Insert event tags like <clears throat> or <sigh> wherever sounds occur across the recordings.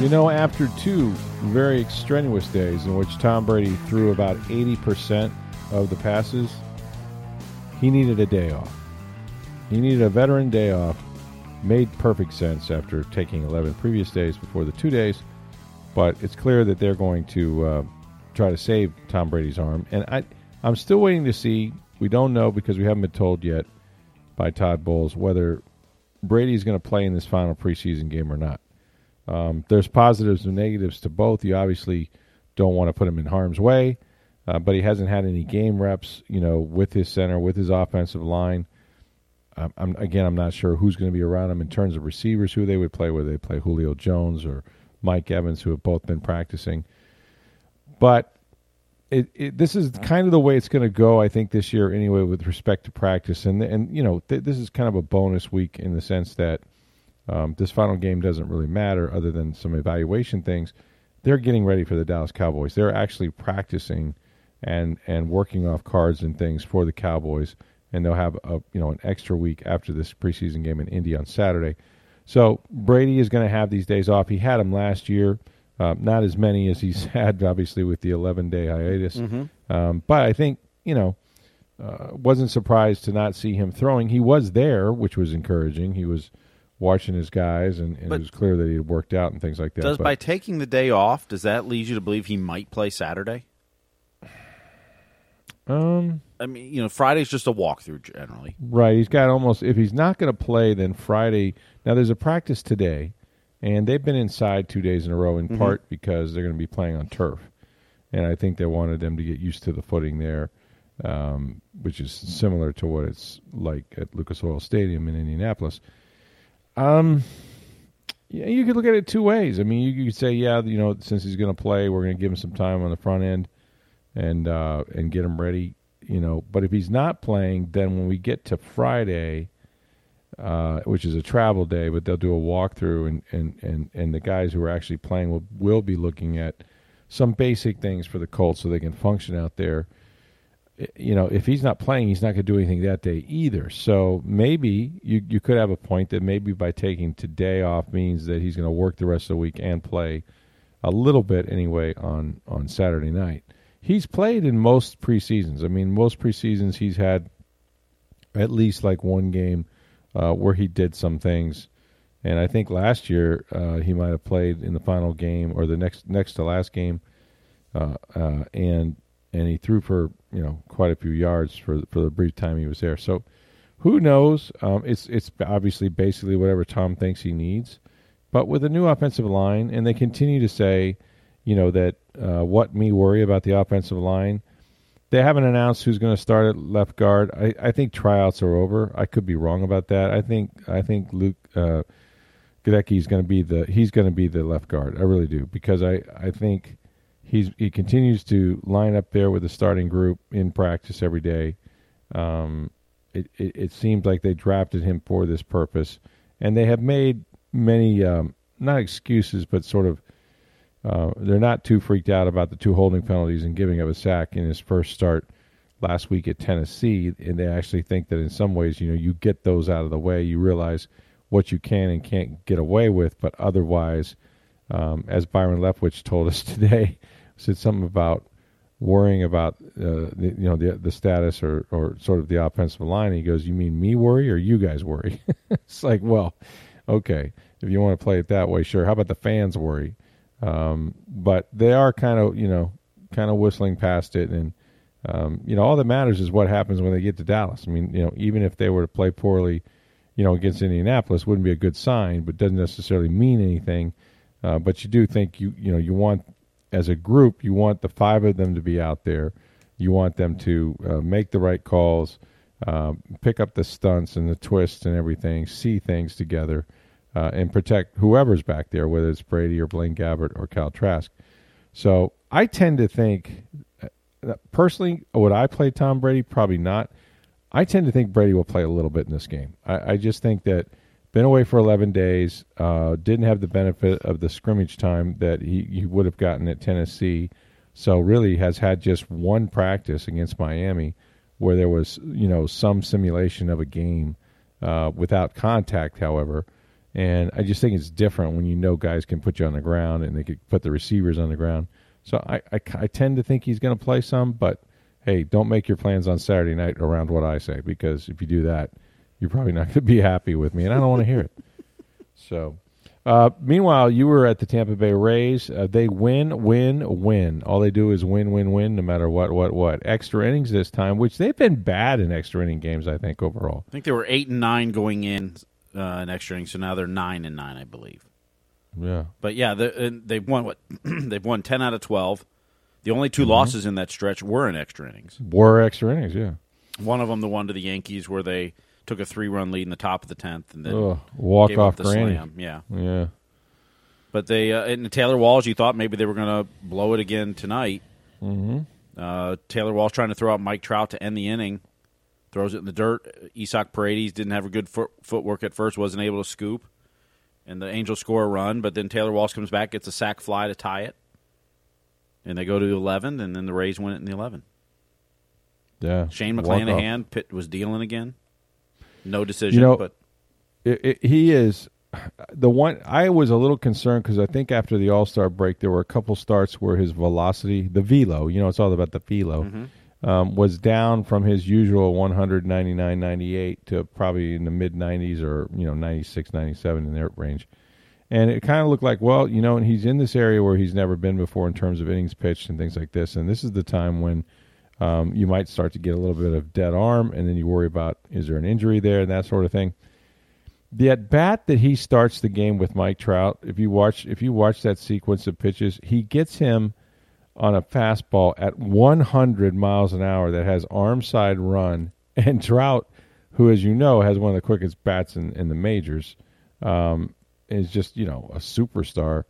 You know, after two very extraneous days in which Tom Brady threw about 80% of the passes, he needed a day off. He needed a veteran day off. Made perfect sense after taking 11 previous days before the two days, but it's clear that they're going to uh, try to save Tom Brady's arm. And I, I'm still waiting to see. We don't know because we haven't been told yet by Todd Bowles whether Brady's going to play in this final preseason game or not. Um, there's positives and negatives to both. You obviously don't want to put him in harm's way, uh, but he hasn't had any game reps, you know, with his center, with his offensive line. Um, I'm, again, I'm not sure who's going to be around him in terms of receivers, who they would play, whether they play Julio Jones or Mike Evans, who have both been practicing. But it, it, this is kind of the way it's going to go, I think, this year anyway, with respect to practice. And and you know, th- this is kind of a bonus week in the sense that um, this final game doesn't really matter other than some evaluation things. They're getting ready for the Dallas Cowboys. They're actually practicing and and working off cards and things for the Cowboys, and they'll have a you know an extra week after this preseason game in Indy on Saturday. So Brady is going to have these days off. He had them last year, uh, not as many as he's <laughs> had obviously with the 11 day hiatus. Mm-hmm. Um, but I think you know uh, wasn't surprised to not see him throwing. He was there, which was encouraging. He was watching his guys, and, and it was clear that he had worked out and things like that. Does But- by taking the day off, does that lead you to believe he might play Saturday? um, I mean, you know, Friday's just a walkthrough generally. right, he's got almost. If he's not going to play, then Friday. Now there's a practice today, and they've been inside two days in a row, in Mhm. part because they're going to be playing on turf, and I think they wanted them to get used to the footing there, um, which is similar to what it's like at Lucas Oil Stadium in Indianapolis. Um, yeah, you could look at it two ways. I mean, you, could say, yeah, you know, since he's going to play, we're going to give him some time on the front end and uh, and get him ready. You know, but if he's not playing, then when we get to Friday, uh, which is a travel day, but they'll do a walkthrough, and, and, and, and the guys who are actually playing will will be looking at some basic things for the Colts so they can function out there. You know, if he's not playing, he's not going to do anything that day either. So maybe you you could have a point that maybe by taking today off means that he's going to work the rest of the week and play a little bit anyway on on Saturday night. He's played in most preseasons. I mean, most preseasons he's had at least like one game uh, where he did some things. And I think last year uh, he might have played in the final game or the next next to last game, uh, uh, and and he threw for you know quite a few yards for for the brief time he was there. So who knows? Um, it's it's obviously basically whatever Tom thinks he needs, but with a new offensive line, and they continue to say, you know that uh, what me worry about the offensive line. They haven't announced who's going to start at left guard. I, I think tryouts are over. I could be wrong about that. I think I think Luke uh, Goedeke is going to be the he's going to be the left guard. I really do because I, I think he's he continues to line up there with the starting group in practice every day. Um, it, it it seems like they drafted him for this purpose, and they have made many um, not excuses but sort of uh, they're not too freaked out about the two holding penalties and giving up a sack in his first start last week at Tennessee, and they actually think that in some ways, you know, you get those out of the way, you realize what you can and can't get away with, but otherwise, um, as Byron Leftwich told us <laughs> today, said something about worrying about uh, the, you know the the status or or sort of the offensive line. And He goes, "You mean me worry or you guys worry?" <laughs> it's like, well, okay, if you want to play it that way, sure. How about the fans worry? Um, but they are kind of you know kind of whistling past it, and um, you know all that matters is what happens when they get to Dallas. I mean, you know, even if they were to play poorly, you know, against Indianapolis, wouldn't be a good sign, but doesn't necessarily mean anything. Uh, but you do think you you know you want as a group you want the five of them to be out there. You want them to uh, make the right calls um, pick up the stunts and the twists and everything, see things together, uh, and protect whoever's back there, whether it's Brady or Blaine Gabbert or Kyle Trask. So I tend to think, uh, personally, would I play Tom Brady? Probably not. I tend to think Brady will play a little bit in this game. I, I just think that been away for 11 days, uh, didn't have the benefit of the scrimmage time that he, he would have gotten at Tennessee. So really has had just one practice against Miami where there was, you know, some simulation of a game uh, without contact, however. And I just think it's different when you know guys can put you on the ground and they could put the receivers on the ground. So I, I, I tend to think he's going to play some, but hey, don't make your plans on Saturday night around what I say because if you do that, you're probably not going to be happy with me, and I don't want to hear it. So, uh, meanwhile, you were at the Tampa Bay Rays. Uh, they win, win, win. All they do is win, win, win, no matter what, what, what. Extra innings this time, which they've been bad in extra inning games. I think overall. I think they were eight and nine going in uh, in extra innings, so now they're nine and nine, I believe. Yeah, but yeah, they've won what? <clears throat> they've won ten out of twelve. The only 2 mm-hmm. losses in that stretch were in extra innings. Were extra innings, yeah. One of them, the one to the Yankees, where they took a three-run lead in the top of the tenth, and then Ugh, walk gave off the Granny. slam. Yeah, yeah. But they uh, and Taylor Walls, you thought maybe they were going to blow it again tonight. Mm-hmm. Uh, Taylor Walls trying to throw out Mike Trout to end the inning, throws it in the dirt. Isaac Paredes didn't have a good foot, footwork at first, wasn't able to scoop, and the Angels score a run. But then Taylor Walls comes back, gets a sac fly to tie it and they go to 11, and then the Rays win it in the 11. Yeah. Shane McClanahan Pitt was dealing again. No decision, you know, but it, it, he is the one. I was a little concerned because I think after the All Star break, there were a couple starts where his velocity, the velo, you know, it's all about the velo, mm-hmm. um, was down from his usual 199, 98 to probably in the mid 90s or you know 96, 97 in their range and it kind of looked like, well, you know, and he's in this area where he's never been before in terms of innings pitched and things like this. And this is the time when um, you might start to get a little bit of dead arm, and then you worry about is there an injury there and that sort of thing. The at bat that he starts the game with Mike Trout, if you watch if you watch that sequence of pitches, he gets him on a fastball at 100 miles an hour that has arm side run, <laughs> and Trout, who as you know has one of the quickest bats in, in the majors. Um, is just you know a superstar,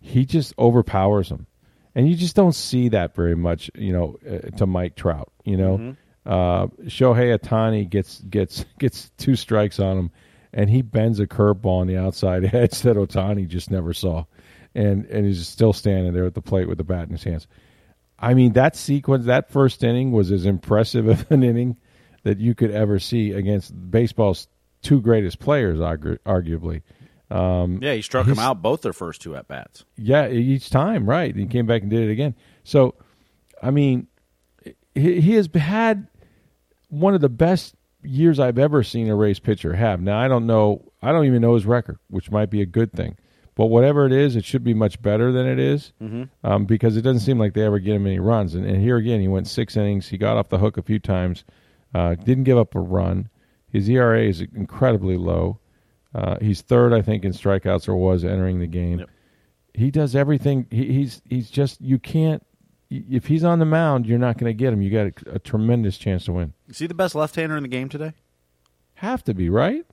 he just overpowers him, and you just don't see that very much. You know, uh, to Mike Trout. You know, mm-hmm. uh, Shohei Ohtani gets gets <laughs> gets two strikes on him, and he bends a curveball on the outside <laughs> edge that Ohtani just never saw, and and he's still standing there at the plate with the bat in his hands. I mean, that sequence, that first inning was as impressive <laughs> of an inning that you could ever see against baseball's two greatest players, arguably. Um, yeah, he struck him out both their first two at bats. Yeah, each time, right? He came back and did it again. So, I mean, he, he has had one of the best years I've ever seen a race pitcher have. Now, I don't know, I don't even know his record, which might be a good thing. But whatever it is, it should be much better than it is, mm-hmm. um, because it doesn't seem like they ever get him any runs. And, and, here again, he went six innings. He got off the hook a few times, uh, didn't give up a run. His ERA is incredibly low. Uh, he's third, I think, in strikeouts or was entering the game. Yep. He does everything. He, he's he's just you can't. If he's on the mound, you're not going to get him. You got a, a, tremendous chance to win. Is he the best left-hander in the game today? Have to be right.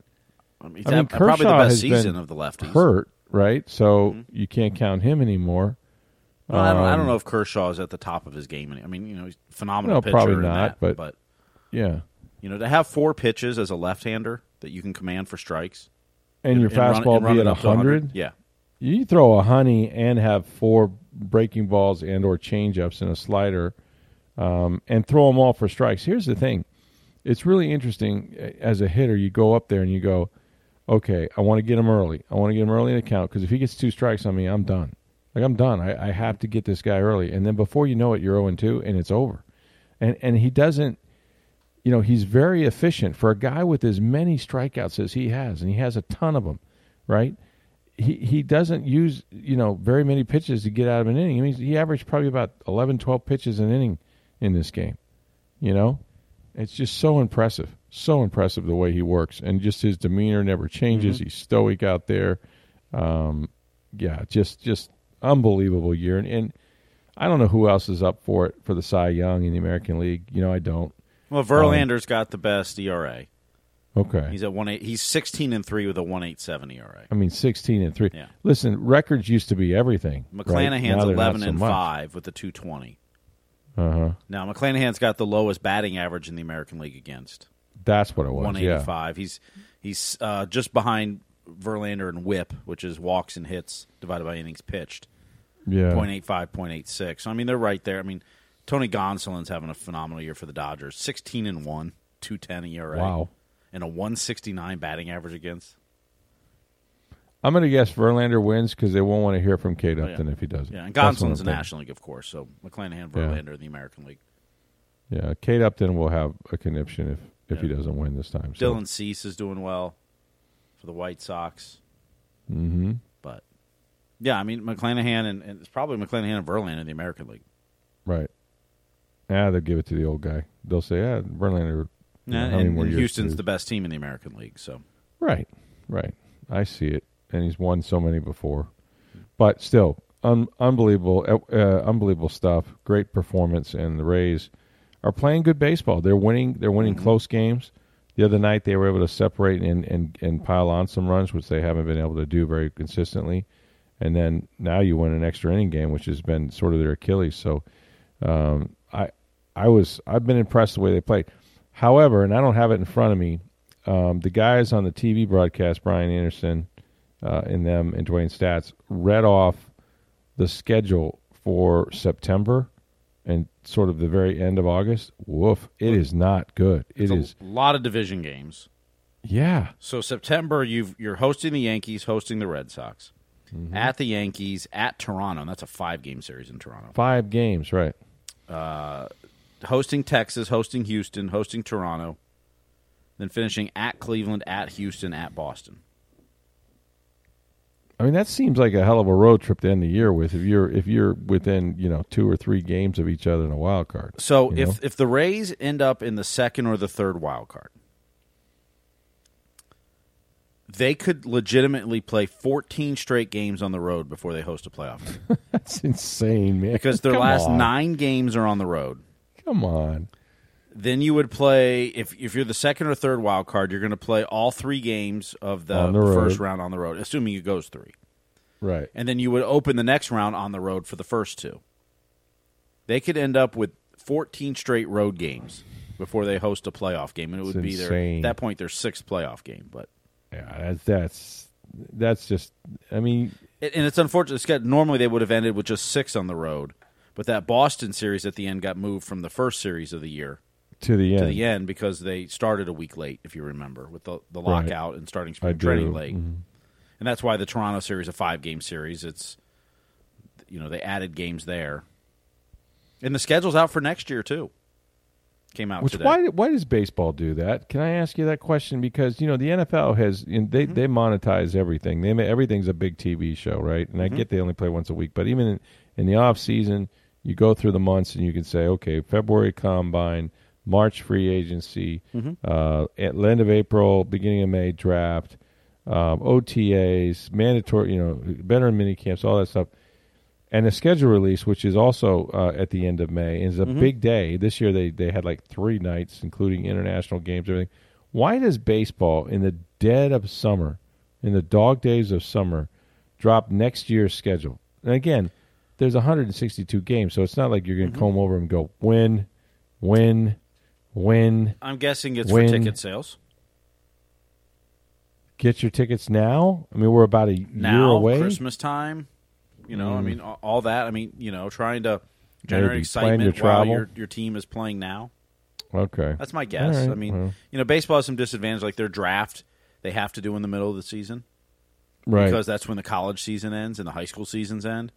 I mean, I mean Kershaw probably the best season of the lefties. Hurt, right? So mm-hmm. you can't count him anymore. Well, um, I, don't, I don't um, know if Kershaw is at the top of his game. I mean, you know, he's phenomenal no, pitcher. Probably not, that, but, but yeah, you know, to have four pitches as a left-hander that you can command for strikes and, your fastball run, be at hundred. Yeah, you throw a honey and have four breaking balls and or changeups and a slider, um, and throw them all for strikes. Here's the thing: it's really interesting as a hitter. You go up there and you go, "Okay, I want to get him early. I want to get him early in the count because if he gets two strikes on me, I'm done. Like I'm done. I, I have to get this guy early." And then before you know it, you're zero and two, and it's over. And and he doesn't you know, he's very efficient for a guy with as many strikeouts as he has, and he has a ton of them, right? He he doesn't use, you know, very many pitches to get out of an inning. I mean, he averaged probably about 11, 12 pitches an inning in this game. You know, it's just so impressive, so impressive the way he works, and just his demeanor never changes. Mm-hmm. He's stoic out there. Um, yeah, just just unbelievable year, and, and I don't know who else is up for it for the Cy Young in the American League. You know, I don't. Well, Verlander's got the best ERA. Okay. He's at one eight. He's sixteen and three with a one eight seven ERA. I mean, sixteen and three. Yeah. Listen, records used to be everything. McClanahan's eleven and five with a two twenty. Uh huh. Now McClanahan's got the lowest batting average in the American League against That's what it was. One eighty five. Yeah. He's he's uh, just behind Verlander and WHIP, which is walks and hits divided by innings pitched. Yeah. 0.85, 0.86. So I mean, they're right there. I mean, Tony Gonsolin's having a phenomenal year for the Dodgers. Sixteen and one, two ten ERA. Wow. and a one sixty nine batting average against. I'm going to guess Verlander wins because they won't want to hear from Kate Oh, yeah. Upton if he doesn't. Yeah, and Gonsolin's the. National League, of course. So McClanahan, Yeah. Verlander, in the American League. Yeah, Kate Upton will have a conniption if if he doesn't win this time. So. Dylan Cease is doing well for the White Sox, Mm-hmm. but yeah, I mean McClanahan and, and it's probably McClanahan and Verlander in the American League. Right. Yeah, they'll give it to the old guy. They'll say, "Yeah, Verlander." you know, and and Houston's the best team in the American League. So Right, right. I see it, and he's won so many before, but still, un- unbelievable, uh, uh, unbelievable stuff. Great performance, and the Rays are playing good baseball. They're winning. They're winning close games. The other night, they were able to separate and, and and pile on some runs, which they haven't been able to do very consistently. And then now you win an extra inning game, which has been sort of their Achilles. So, um, I was I've been impressed the way they played. However, and I don't have it in front of me, um, the guys on the TV broadcast, Brian Anderson, uh, and them, and Dewayne Staats, read off the schedule for September and sort of the very end of August. Woof! It is not good. It it's is, a lot of division games. yeah, So September, you've you're hosting the Yankees, hosting the Red Sox, Mm-hmm. at the Yankees, at Toronto. And that's a five game series in Toronto. five games, right? Hosting Texas, hosting Houston, hosting Toronto, then finishing at Cleveland, at Houston, at Boston. I mean, that seems like a hell of a road trip to end the year with. If you're if you're within you know two or three games of each other in a wild card. So if know? if the Rays end up in the second or the third wild card, they could legitimately play 14 straight games on the road before they host a playoff. <laughs> That's insane, man. because their Come last on. nine games are on the road. Come on. Then you would play if if you're the second or third wild card, you're going to play all three games of the, On the road. first round on the road, assuming it goes three. Right. and then you would open the next round on the road for the first two. They could end up with 14 straight road games before they host a playoff game, and it It's would be their insane. at that point their sixth playoff game. But Yeah, that's that's that's just. I mean, and it's unfortunate. it's got- Normally they would have ended with just six on the road, but that Boston series at the end got moved from the first series of the year to the end. to the end because they started a week late, if you remember, with the, the Right. lockout and starting spring training late. Mhm. And that's why the Toronto series, a five game series, it's you know they added games there, and the schedule's out for next year too. Came out Which today. why why does baseball do that? Can I ask you that question? Because you know the NFL has they Mm-hmm. they monetize everything. They everything's a big TV show, right? And Mm-hmm. I get they only play once a week, but even in, in the off season, you go through the months and you can say, okay, February combine, March free agency, Mm-hmm. uh, at the end of April, beginning of May draft, um, OTAs, mandatory, you know, veteran mini camps, all that stuff. And the schedule release, which is also uh, at the end of May, is a Mm-hmm. big day. This year they, they had like three nights, including international games, everything. Why does baseball, in the dead of summer, in the dog days of summer, drop next year's schedule? And again, there's 162 games, so it's not like you're going to Mm-hmm. comb over and go win, win, win. I'm guessing it's When- for ticket sales Get your tickets now. I mean, we're about a year now, away. Christmas time. You know, I Mm. mean, all, that. I mean, you know, trying to generate Maybe excitement while your your team is playing now. Okay, That's my guess. Right, I mean, well. you know, baseball has some disadvantage, like their draft they have to do in the middle of the season right, because that's when the college season ends and the high school seasons end.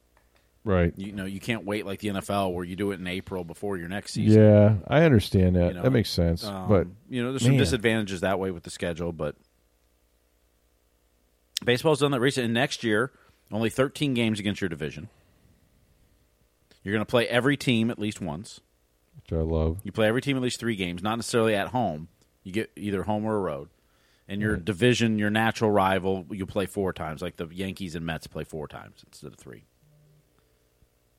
Right. You know, you can't wait like the NFL where you do it in April before your next season. Yeah, I understand that. You know, that makes sense. Um, but you know, there's some man. disadvantages that way with the schedule, but baseball's done that recently. And next year, only 13 games against your division. You're going to play every team at least once. which I love. You play every team at least three games, not necessarily at home. You get either home or a road. And your division, your natural rival, you play four times. Like the Yankees and Mets play four times instead of three.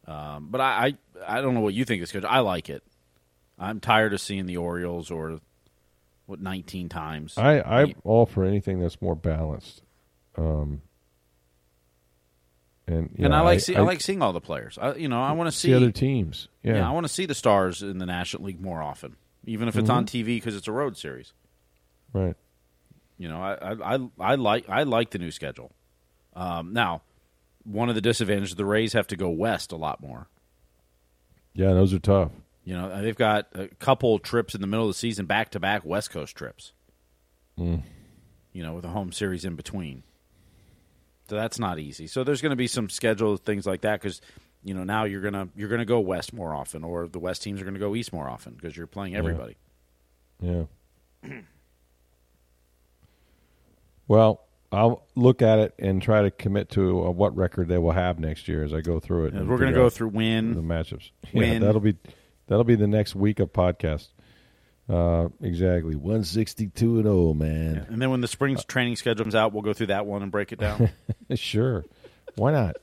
Um, but I, I, I don't know what you think of the schedule. I like it. I'm tired of seeing the Orioles or what 19 times. I I'm all for anything that's more balanced. Um, and and I like see, I, like seeing all the players. I, you know, I want to see, see other teams. Yeah, yeah, I want to see the stars in the National League more often, even if it's on TV because it's a road series. right. You know, I I, I, I like I like the new schedule. Um, now, one of the disadvantages the Rays have to go west a lot more. Yeah, those are tough. You know, they've got a couple trips in the middle of the season, back to back West Coast trips. Mm. You know, with a home series in between. So that's not easy. So there's going to be some schedule things like that because you know now you're gonna you're gonna go west more often, or the west teams are going to go east more often because you're playing everybody. Yeah. <clears throat> well, I'll look at it and try to commit to uh, what record they will have next year as I go through it. We're going to go through the matchups. Win. <laughs> Yeah, that'll be that'll be the next week of podcast. Uh, exactly, one sixty two and zero, man. And then when the spring training schedule comes out, we'll go through that one and break it down. <laughs> sure, why not?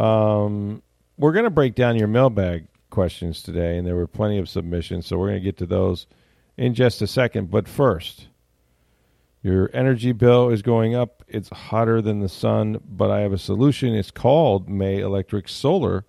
Um, we're going to break down your mailbag questions today, and there were plenty of submissions, so we're going to get to those in just a second. But first, your energy bill is going up. It's hotter than the sun, but I have a solution. It's called May Electric Solar,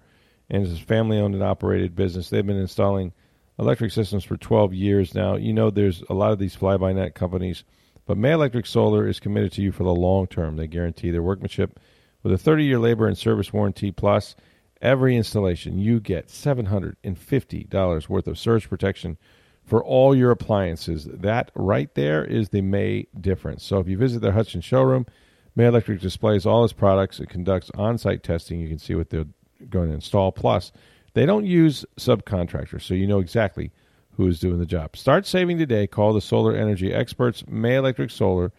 and it's a family-owned and operated business. They've been installing electric systems for 12 years now. You know, there's a lot of these fly-by-net companies, but May Electric Solar is committed to you for the long term. They guarantee their workmanship with a 30-year labor and service warranty plus. Every installation, you get $750 worth of surge protection for all your appliances. That right there is the May difference. So if you visit their Hudson showroom, May Electric displays all its products. It conducts on site testing. You can see what they're going to install. Plus, they don't use subcontractors, so you know exactly who is doing the job. Start saving today. Call the solar energy experts, May Electric Solar,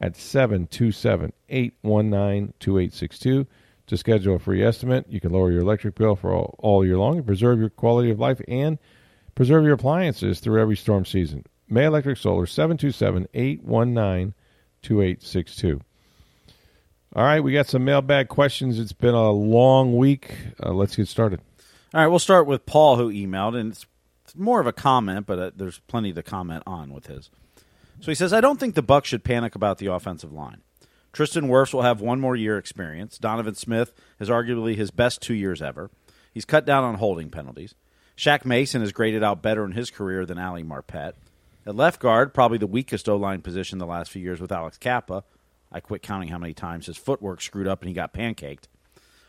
at 727 819 2862 to schedule a free estimate. You can lower your electric bill for all, all year long and preserve your quality of life and preserve your appliances through every storm season. May Electric Solar, 727 819 2862. All right, we got some mailbag questions. It's been a long week. Uh, let's get started. All right, we'll start with Paul, who emailed, and it's more of a comment, but uh, there's plenty to comment on with his. So he says, "I don't think the Bucks should panic about the offensive line. Tristan Wirfs will have one more year experience. Donovan Smith has arguably his best two years ever. He's cut down on holding penalties. Shaq Mason has graded out better in his career than Ali Marpet. At left guard, probably the weakest O line position the last few years with Alex Cappa. I quit counting how many times his footwork screwed up and he got pancaked.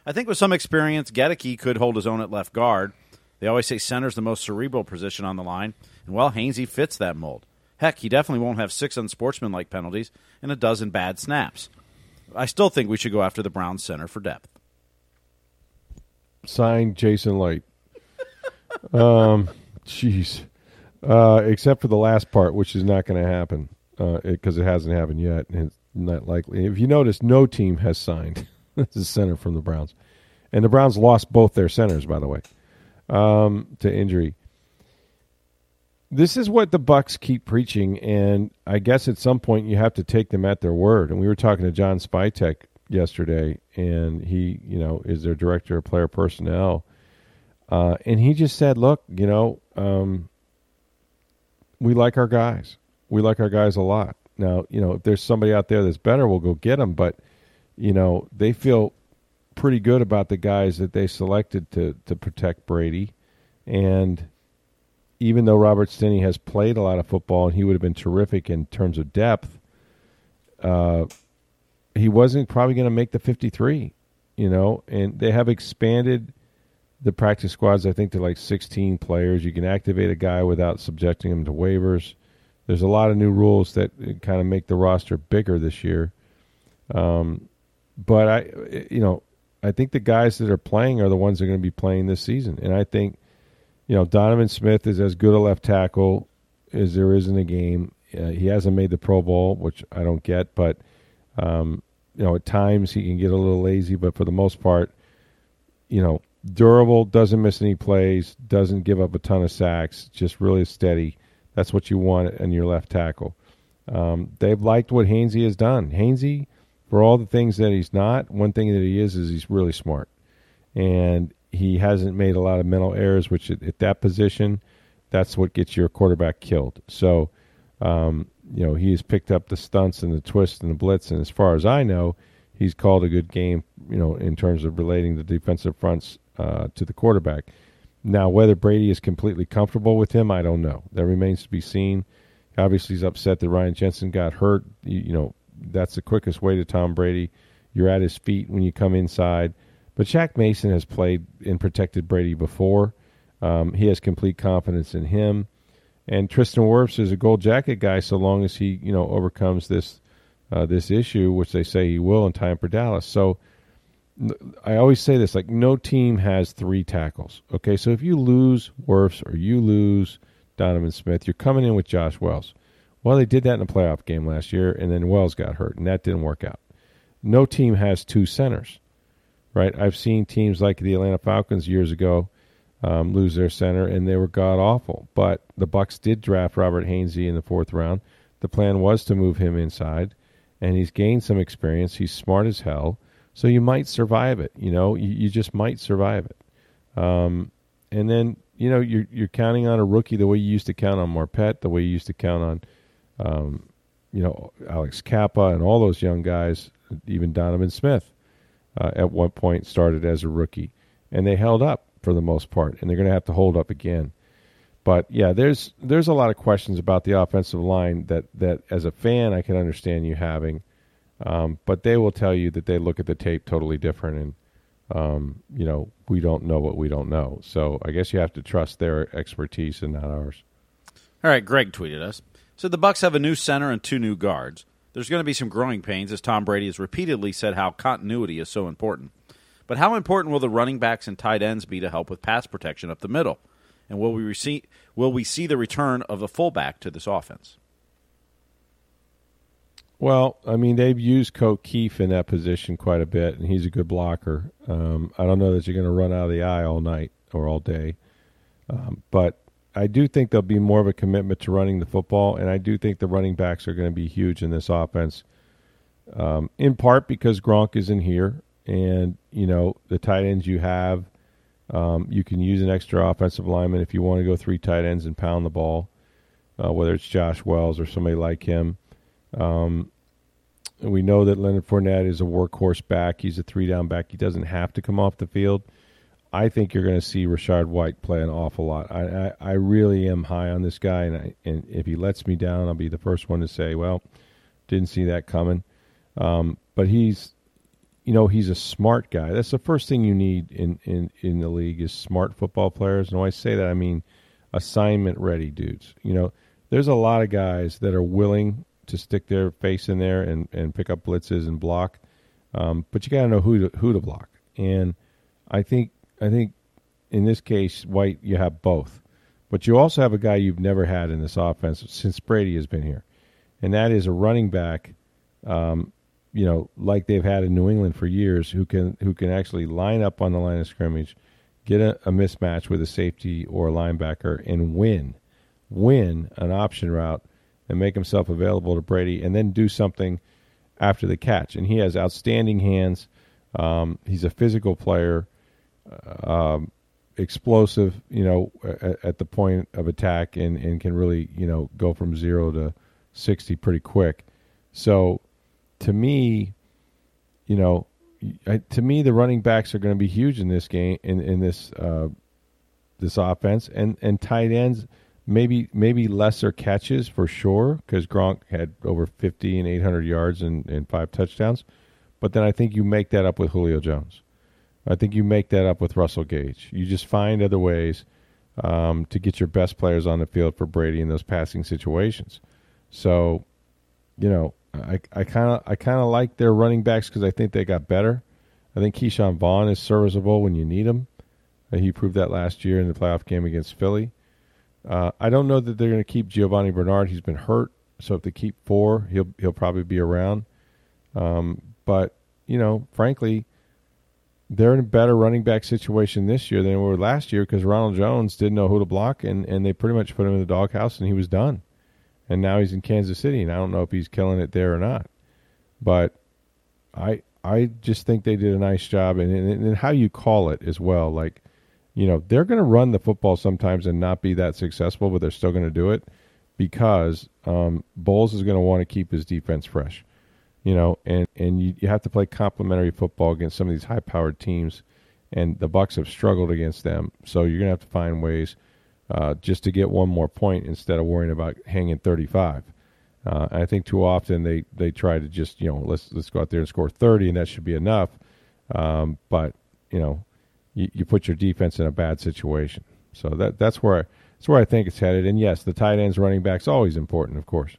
I think with some experience, Goedeke could hold his own at left guard. They always say center's the most cerebral position on the line, and well, Hainsey fits that mold. Heck, he definitely won't have six unsportsmanlike penalties and a dozen bad snaps. I still think we should go after the Browns center for depth. Signed Jason Light. Um, jeez. Uh, except for the last part, which is not going to happen because it, it, hasn't happened yet. And it's not likely. If you notice, no team has signed <laughs> the center from the Browns, and the Browns lost both their centers, by the way, um, to injury. This is what the Bucks keep preaching, and I guess at some point you have to take them at their word. And we were talking to John Spytek yesterday, and he, you know, is their director of player personnel, uh, and he just said, "Look, you know, um, we like our guys. We like our guys a lot. Now, you know, if there's somebody out there that's better, we'll go get them. But, you know, they feel pretty good about the guys that they selected to to protect Brady, and." even though Robert Stinney has played a lot of football and he would have been terrific in terms of depth, uh, he wasn't probably going to make the 53, you know, and they have expanded the practice squads, I think, to like 16 players. You can activate a guy without subjecting him to waivers. There's a lot of new rules that kind of make the roster bigger this year. Um, but I, you know, I think the guys that are playing are the ones that are going to be playing this season, and I think you know, Donovan Smith is as good a left tackle as there is in the game. Uh, he hasn't made the Pro Bowl, which I don't get, but um, you know, at times he can get a little lazy, but for the most part, you know, durable, doesn't miss any plays, doesn't give up a ton of sacks, just really steady. That's what you want in your left tackle. Um, they've liked what Hainsey has done. Hainsey, for all the things that he's not, one thing that he is is he's really smart, and he hasn't made a lot of mental errors, which at, at that position, that's what gets your quarterback killed. So, um, you know, he has picked up the stunts and the twists and the blitz, and as far as I know, he's called a good game. You know, in terms of relating the defensive fronts uh, to the quarterback. Now, whether Brady is completely comfortable with him, I don't know. That remains to be seen. Obviously, he's upset that Ryan Jensen got hurt. You, you know, that's the quickest way to Tom Brady. You're at his feet when you come inside. But Shaq Mason has played and protected Brady before. Um, he has complete confidence in him. And Tristan Wirfs is a gold jacket guy so long as he, you know, overcomes this uh, this issue, which they say he will in time for Dallas. So I always say this: like no team has three tackles. Okay, so if you lose Wirfs or you lose Donovan Smith, you're coming in with Josh Wells. Well, they did that in a playoff game last year, and then Wells got hurt, and that didn't work out. No team has two centers, right? I've seen teams like the Atlanta Falcons years ago um, lose their center, and they were god awful. But the Bucks did draft Robert Hainsey in the fourth round. The plan was to move him inside, and he's gained some experience. He's smart as hell, so you might survive it. You know, you, you just might survive it. Um, and then you know you're you're counting on a rookie the way you used to count on Marpet, the way you used to count on, um, you know, Alex Cappa and all those young guys, even Donovan Smith. Uh, at one point started as a rookie, and they held up for the most part, and they're going to have to hold up again. But yeah, there's there's a lot of questions about the offensive line that that as a fan I can understand you having, um, but they will tell you that they look at the tape totally different, and um, you know we don't know what we don't know. So I guess you have to trust their expertise and not ours. All right, Greg tweeted us. So the Bucks have a new center and two new guards. There's going to be some growing pains as Tom Brady has repeatedly said how continuity is so important. But how important will the running backs and tight ends be to help with pass protection up the middle? And will we see will we see the return of the fullback to this offense? Well, I mean, they've used Keith in that position quite a bit, and he's a good blocker. Um, I don't know that you're going to run out of the eye all night or all day, um, but I do think there'll be more of a commitment to running the football, and I do think the running backs are going to be huge in this offense. Um, in part because Gronk is in here, and you know the tight ends you have, um, you can use an extra offensive lineman if you want to go three tight ends and pound the ball, uh, whether it's Josh Wells or somebody like him. Um, we know that Leonard Fournette is a workhorse back. He's a three down back. He doesn't have to come off the field. I think you're going to see Rachaad White play an awful lot. I, I, I really am high on this guy, and I, and if he lets me down, I'll be the first one to say, well, didn't see that coming. Um, but he's you know he's a smart guy. That's the first thing you need in in in the league is smart football players. And when I say that, I mean assignment ready dudes. You know, there's a lot of guys that are willing to stick their face in there and and pick up blitzes and block, um, but you got to know who to, who to block. And I think I think in this case, White, you have both. But you also have a guy you've never had in this offense since Brady has been here, and that is a running back um, you know, like they've had in New England for years, who can who can actually line up on the line of scrimmage, get a, a mismatch with a safety or a linebacker, and win, win an option route, and make himself available to Brady, and then do something after the catch. And he has outstanding hands. Um, he's a physical player, um, explosive. You know, at, at, the point of attack, and and can really you know go from zero to sixty pretty quick. So to me, you know, to me the running backs are going to be huge in this game in in this uh, this offense, and and tight ends maybe maybe lesser catches for sure because Gronk had over fifty and eight hundred yards and, and five touchdowns, but then I think you make that up with Julio Jones. I think you make that up with Russell Gage. You just find other ways um, to get your best players on the field for Brady in those passing situations. So, you know, I kind of I kind of like their running backs because I think they got better. I think Ke'Shawn Vaughn is serviceable when you need him. Uh, he proved that last year in the playoff game against Philly. Uh, I don't know that they're going to keep Giovani Bernard. He's been hurt, so if they keep four, he'll he'll probably be around. Um, but you know, frankly, they're in a better running back situation this year than they were last year because Ronald Jones didn't know who to block, and and they pretty much put him in the doghouse, and he was done and now he's in Kansas City, and I don't know if he's killing it there or not. But I I just think they did a nice job, and and, and how you call it as well. Like you know, they're going to run the football sometimes and not be that successful, but they're still going to do it because um, Bowles is going to want to keep his defense fresh. You know, and and you, you have to play complementary football against some of these high-powered teams, and the Bucks have struggled against them. So you're going to have to find ways uh, just to get one more point instead of worrying about hanging 35. Uh, I think too often they, they try to just you know let's let's go out there and score 30 and that should be enough. Um, but you know you, you put your defense in a bad situation. So that that's where I, that's where I think it's headed. And yes, the tight ends, running backs, always important, of course.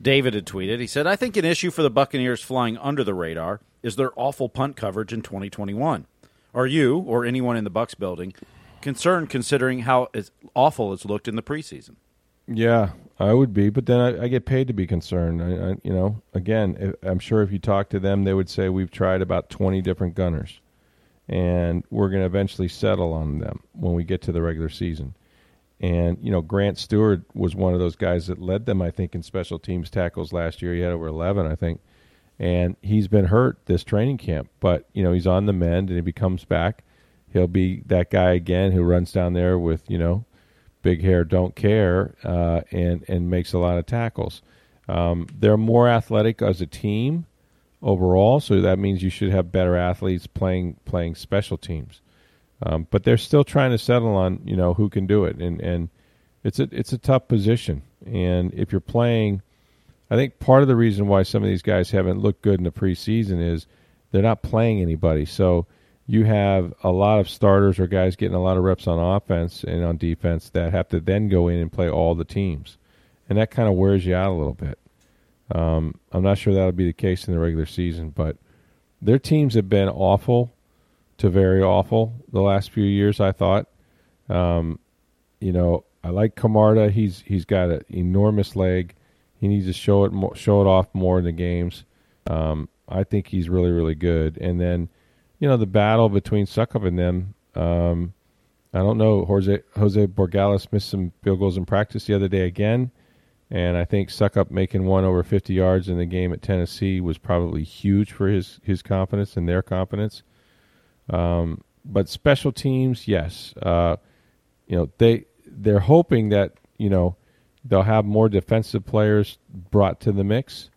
David had tweeted. He said, "I think an issue for the Buccaneers flying under the radar is their awful punt coverage in 2021. Are you or anyone in the Bucks building concerned considering how awful it's looked in the preseason?" Yeah, I would be, but then I, I get paid to be concerned. I, I, you know, again, I'm sure if you talk to them, they would say we've tried about 20 different gunners and we're going to eventually settle on them when we get to the regular season. And you know, Grant Stuard was one of those guys that led them, I think, in special teams tackles last year. He had over 11, I think, and he's been hurt this training camp. But you know, he's on the mend, and if he comes back, he'll be that guy again who runs down there with you know, big hair, don't care, uh, and and makes a lot of tackles. Um, they're more athletic as a team overall. So that means you should have better athletes playing playing special teams. Um, but they're still trying to settle on you know who can do it, and and it's a it's a tough position. And if you're playing, I think part of the reason why some of these guys haven't looked good in the preseason is they're not playing anybody. So you have a lot of starters or guys getting a lot of reps on offense and on defense that have to then go in and play all the teams, and that kind of wears you out a little bit. Um, I'm not sure that'll be the case in the regular season, but their teams have been awful to very awful the last few years. I thought, um, you know, I like Camarda. He's he's got an enormous leg. He needs to show it show it off more in the games. Um, I think he's really really good. And then, you know, the battle between Succop and them. Um, I don't know. Jose Jose Borregales missed some field goals in practice the other day again. And I think Succop making one over 50 yards in the game at Tennessee was probably huge for his, his confidence and their confidence. Um, but special teams, yes, uh, you know they they're hoping that you know they'll have more defensive players brought to the mix,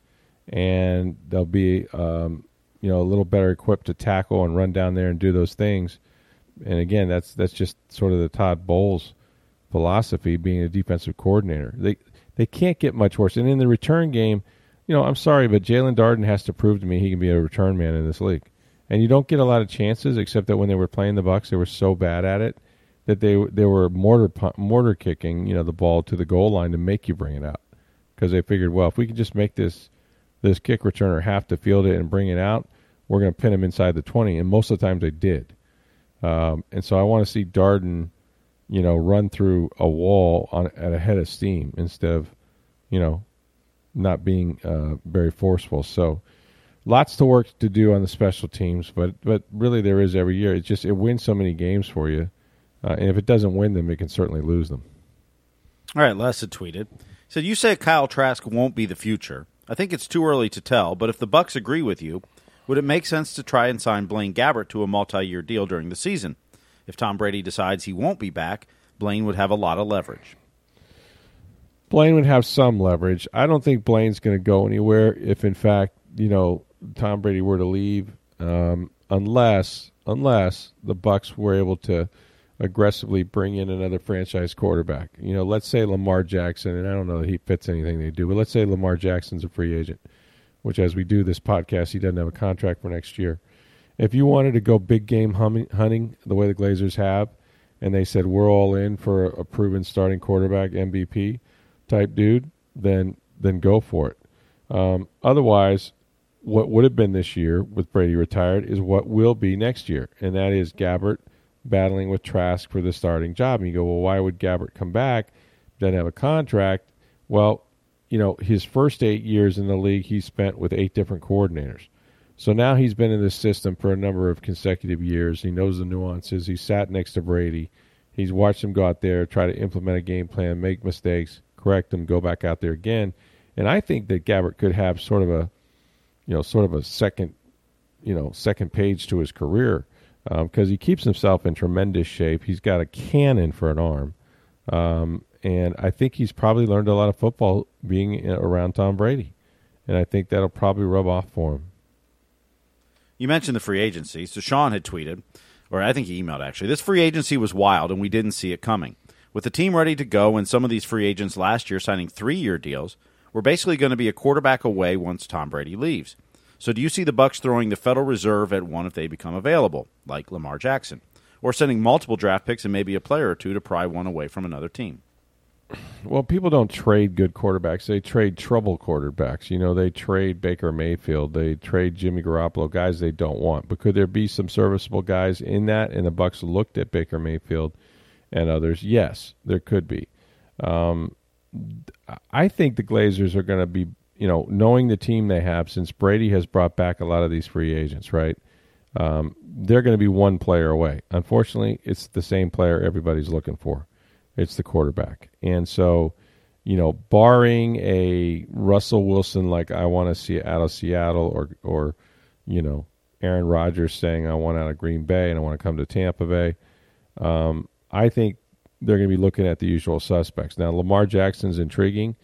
and they'll be um, you know a little better equipped to tackle and run down there and do those things. And again, that's that's just sort of the Todd Bowles philosophy, being a defensive coordinator. They they can't get much worse. And in the return game, you know, I'm sorry, but Jaelon Darden has to prove to me he can be a return man in this league. And you don't get a lot of chances, except that when they were playing the Bucks, they were so bad at it that they they were mortar mortar kicking, you know, the ball to the goal line to make you bring it out because they figured, well, if we can just make this this kick returner have to field it and bring it out, we're going to pin him inside the 20. And most of the times they did. Um, and so I want to see Darden you know, run through a wall on at a head of steam instead of, you know, not being uh, very forceful. So, lots to work to do on the special teams, but but really there is every year. It just it wins so many games for you, uh, and if it doesn't win them, it can certainly lose them. All right, Les had tweeted. said you say Kyle Trask won't be the future. I think it's too early to tell, but if the Bucks agree with you, would it make sense to try and sign Blaine Gabbert to a multi-year deal during the season? If Tom Brady decides he won't be back, Blaine would have a lot of leverage. Blaine would have some leverage. I don't think Blaine's going to go anywhere if, in fact, you know, Tom Brady were to leave, um, unless unless the Bucks were able to aggressively bring in another franchise quarterback. You know, let's say Lamar Jackson, and I don't know that he fits anything they do, but let's say Lamar Jackson's a free agent, which as we do this podcast, he doesn't have a contract for next year if you wanted to go big game hunting the way the Glazers have, and they said we're all in for a proven starting quarterback MVP type dude, then then go for it. Um, otherwise, what would have been this year with Brady retired is what will be next year, and that is Gabbert battling with Trask for the starting job. And you go, well, why would Gabbert come back? Doesn't have a contract. Well, you know, his first eight years in the league, he spent with eight different coordinators. So now he's been in this system for a number of consecutive years. He knows the nuances. He sat next to Brady. He's watched him go out there, try to implement a game plan, make mistakes, correct them, go back out there again. And I think that Gabbert could have sort of a, you know, sort of a second, you know, second page to his career because um, he keeps himself in tremendous shape. He's got a cannon for an arm, um, and I think he's probably learned a lot of football being around Tom Brady, and I think that'll probably rub off for him. You mentioned the free agency, so Sean had tweeted, or I think he emailed actually. This free agency was wild, and we didn't see it coming. With the team ready to go, and some of these free agents last year signing three-year deals, we're basically going to be a quarterback away once Tom Brady leaves. So do you see the Bucs throwing the Federal Reserve at one if they become available, like Lamar Jackson, or sending multiple draft picks and maybe a player or two to pry one away from another team? Well, people don't trade good quarterbacks. They trade trouble quarterbacks. You know, they trade Baker Mayfield. They trade Jimmy Garoppolo, guys they don't want. But could there be some serviceable guys in that? And the Bucs looked at Baker Mayfield and others. Yes, there could be. Um, I think the Glazers are going to be, you know, knowing the team they have since Brady has brought back a lot of these free agents, right? Um, they're going to be one player away. Unfortunately, it's the same player everybody's looking for. It's the quarterback. And so, you know, barring a Russell Wilson like I want to see out of Seattle or or, you know, Aaron Rodgers saying I want out of Green Bay and I want to come to Tampa Bay, um, I think they're going to be looking at the usual suspects. Now, Lamar Jackson's intriguing.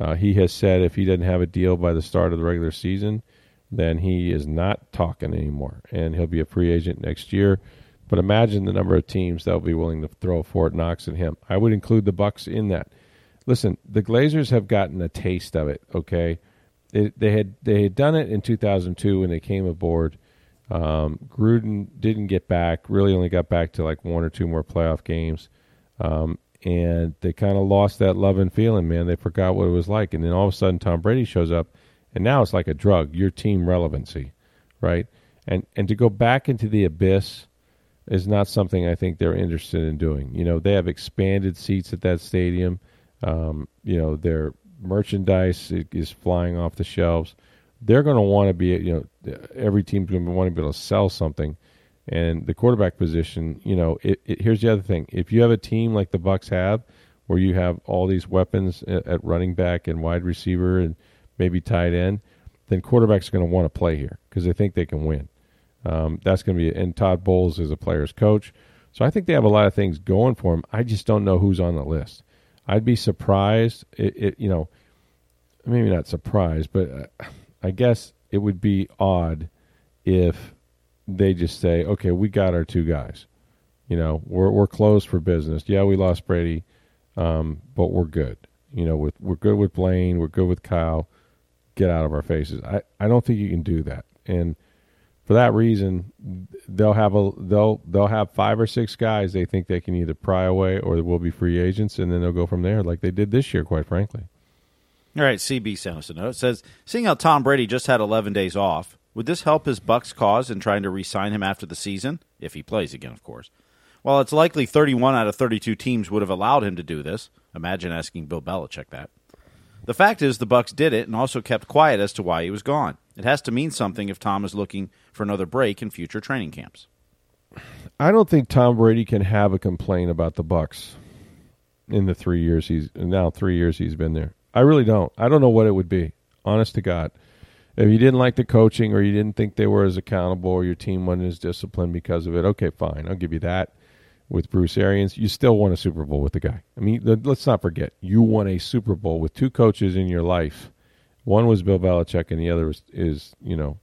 Uh, he has said if he doesn't have a deal by the start of the regular season, then he is not talking anymore, and he'll be a free agent next year. But imagine the number of teams that will be willing to throw Fort Knox at him. I would include the Bucs in that. Listen, the Glazers have gotten a taste of it. Okay, they, they had they had done it in 2002 when they came aboard. Um, Gruden didn't get back. Really, only got back to like one or two more playoff games. Um, and they kind of lost that love and feeling, man. They forgot what it was like. And then all of a sudden, Tom Brady shows up, and now it's like a drug, your team relevancy, right? And and to go back into the abyss is not something I think they're interested in doing. You know, they have expanded seats at that stadium. Um, you know, their merchandise is flying off the shelves. They're going to want to be, you know, every team's going to want to be able to sell something and the quarterback position, you know, it, it, here's the other thing: if you have a team like the Bucs have, where you have all these weapons at, at running back and wide receiver and maybe tight end, then quarterbacks are going to want to play here because they think they can win. Um, that's going to be and Todd Bowles is a player's coach, so I think they have a lot of things going for them. I just don't know who's on the list. I'd be surprised. It, it you know, maybe not surprised, but uh, I guess it would be odd if they just say, okay, we got our two guys. You know, we're we're closed for business. Yeah, we lost Brady, um, but we're good. You know, with we're good with Blaine, we're good with Kyle. Get out of our faces. I, I don't think you can do that. And for that reason, they'll have a they'll they'll have five or six guys they think they can either pry away or will be free agents, and then they'll go from there, like they did this year, quite frankly. All right, CB sent us a note. It says, seeing how Tom Brady just had 11 days off, would this help his Bucs cause in trying to re-sign him after the season, if he plays again, of course? While it's likely 31 out of 32 teams would have allowed him to do this, imagine asking Bill Belichick that. The fact is, the Bucs did it and also kept quiet as to why he was gone. It has to mean something if Tom is looking for another break in future training camps. I don't think Tom Brady can have a complaint about the Bucs in the three years he's now three years he's been there. I really don't. I don't know what it would be. Honest to God if you didn't like the coaching or you didn't think they were as accountable or your team wasn't as disciplined because of it, okay, fine, I'll give you that. With Bruce Arians, you still won a Super Bowl with the guy. I mean, let's not forget, you won a Super Bowl with two coaches in your life. One was Bill Belichick, and the other is, is you know,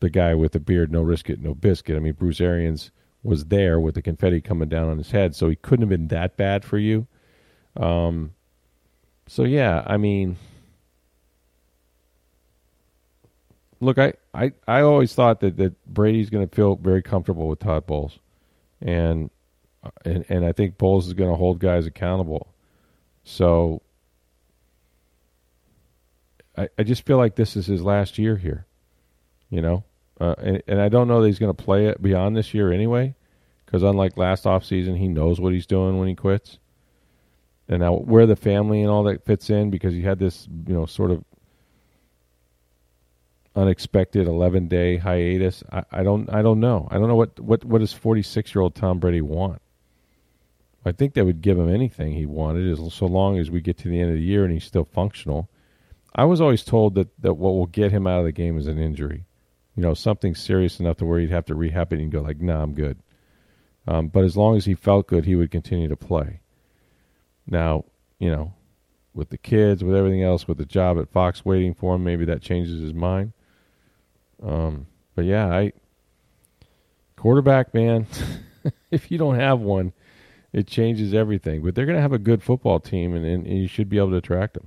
the guy with the beard, no risk it, no biscuit. I mean, Bruce Arians was there with the confetti coming down on his head, so he couldn't have been that bad for you. Um, so yeah, I mean, look, I, I, I always thought that, that Brady's going to feel very comfortable with Todd Bowles, and and and I think Bowles is going to hold guys accountable. So I I just feel like this is his last year here, you know, uh, and and I don't know that he's going to play it beyond this year anyway, because unlike last off season, he knows what he's doing when he quits. And now where the family and all that fits in because he had this you know sort of unexpected 11 day hiatus. I, I don't I don't know. I don't know what what what does 46 year old Tom Brady want. I think they would give him anything he wanted, as so long as we get to the end of the year and he's still functional. I was always told that that what will get him out of the game is an injury. you know, something serious enough to where he'd have to rehab it and go like, "Nah, I'm good." Um, but as long as he felt good, he would continue to play. Now, you know, with the kids, with everything else, with the job at Fox waiting for him, maybe that changes his mind. Um, but yeah, I quarterback man, <laughs> if you don't have one, it changes everything. But they're going to have a good football team, and, and, and you should be able to attract them.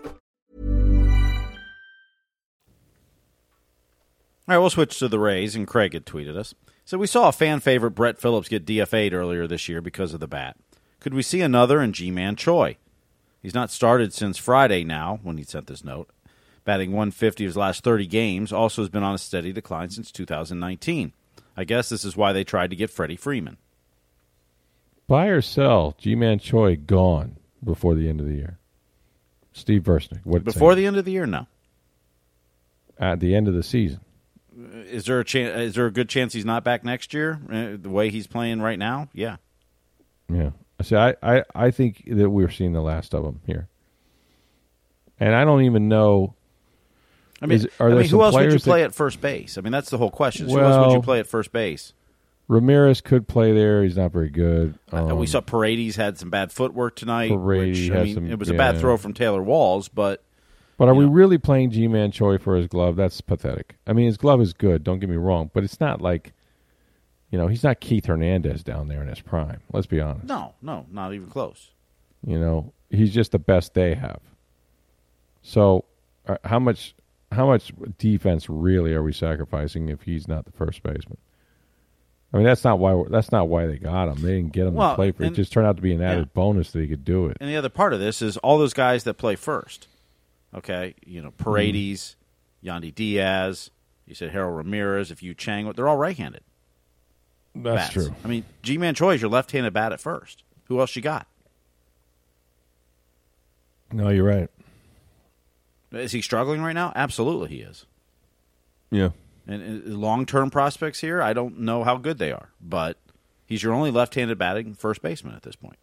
All right, we'll switch to the Rays, and Craig had tweeted us. So we saw a fan favorite Brett Phillips get DFA'd earlier this year because of the bat. Could we see another in Ji-Man Choi? He's not started since Friday now, when he sent this note. Batting 150 his last 30 games, also has been on a steady decline since 2019. I guess this is why they tried to get Freddie Freeman. Buy or sell, Ji-Man Choi gone before the end of the year. Steve Versnick, what Before the end of the year, no. at the end of the season? Is there a chance? Is there a good chance he's not back next year? Uh, the way he's playing right now, yeah. Yeah. See, I, I, I think that we're seeing the last of him here. And I don't even know. I mean, Is- are I there mean, who else would you that- play at first base? I mean, that's the whole question. is who else would you play at first base? Ramirez could play there. He's not very good. Um, we saw Paredes had some bad footwork tonight. Paredes which, I mean, some- it was a bad throw from Taylor Walls, but But are we really playing Ji-Man Choi for his glove? That's pathetic. I mean, his glove is good. Don't get me wrong, but it's not like, you know, he's not Keith Hernandez down there in his prime. Let's be honest. no, no, not even close. You know, he's just the best they have. So, uh, how much how much defense really are we sacrificing if he's not the first baseman? I mean, that's not why we're, that's not why they got him. They didn't get him Well, to play for. It just turned out to be an added yeah. bonus that he could do it. And the other part of this is all those guys that play first. Okay, you know Paredes, Yandy Diaz. You said Harold Ramirez. If Yu Chang, they're all right-handed. That's bats. true. I mean, Ji-Man Choi is your left-handed bat at first. Who else you got? No, you're right. Is he struggling right now? Absolutely, he is. Yeah. And uh, long-term prospects here, I don't know how good they are, but he's your only left-handed batting first baseman at this point.